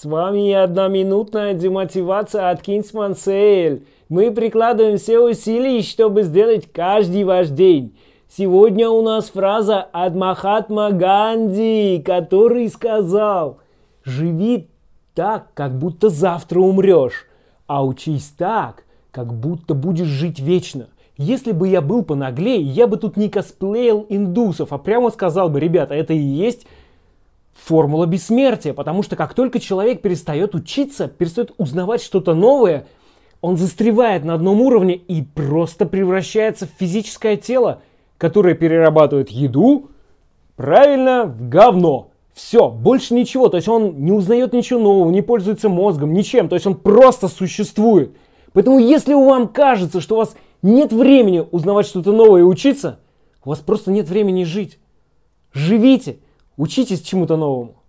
С вами одноминутная демотивация от Кинсман Сейл. Мы прикладываем все усилия, чтобы сделать каждый ваш день. Сегодня у нас фраза от Махатма Ганди, который сказал «Живи так, как будто завтра умрешь, а учись так, как будто будешь жить вечно». Если бы я был понаглее, я бы тут не косплеил индусов, а прямо сказал бы, ребята, это и есть формула бессмертия, потому что как только человек перестает учиться, перестает узнавать что-то новое, он застревает на одном уровне и просто превращается в физическое тело, которое перерабатывает еду, правильно, в говно. Все, больше ничего. То есть он не узнает ничего нового, не пользуется мозгом, ничем. То есть он просто существует. Поэтому если вам кажется, что у вас нет времени узнавать что-то новое и учиться, у вас просто нет времени жить. Живите, учитесь чему-то новому.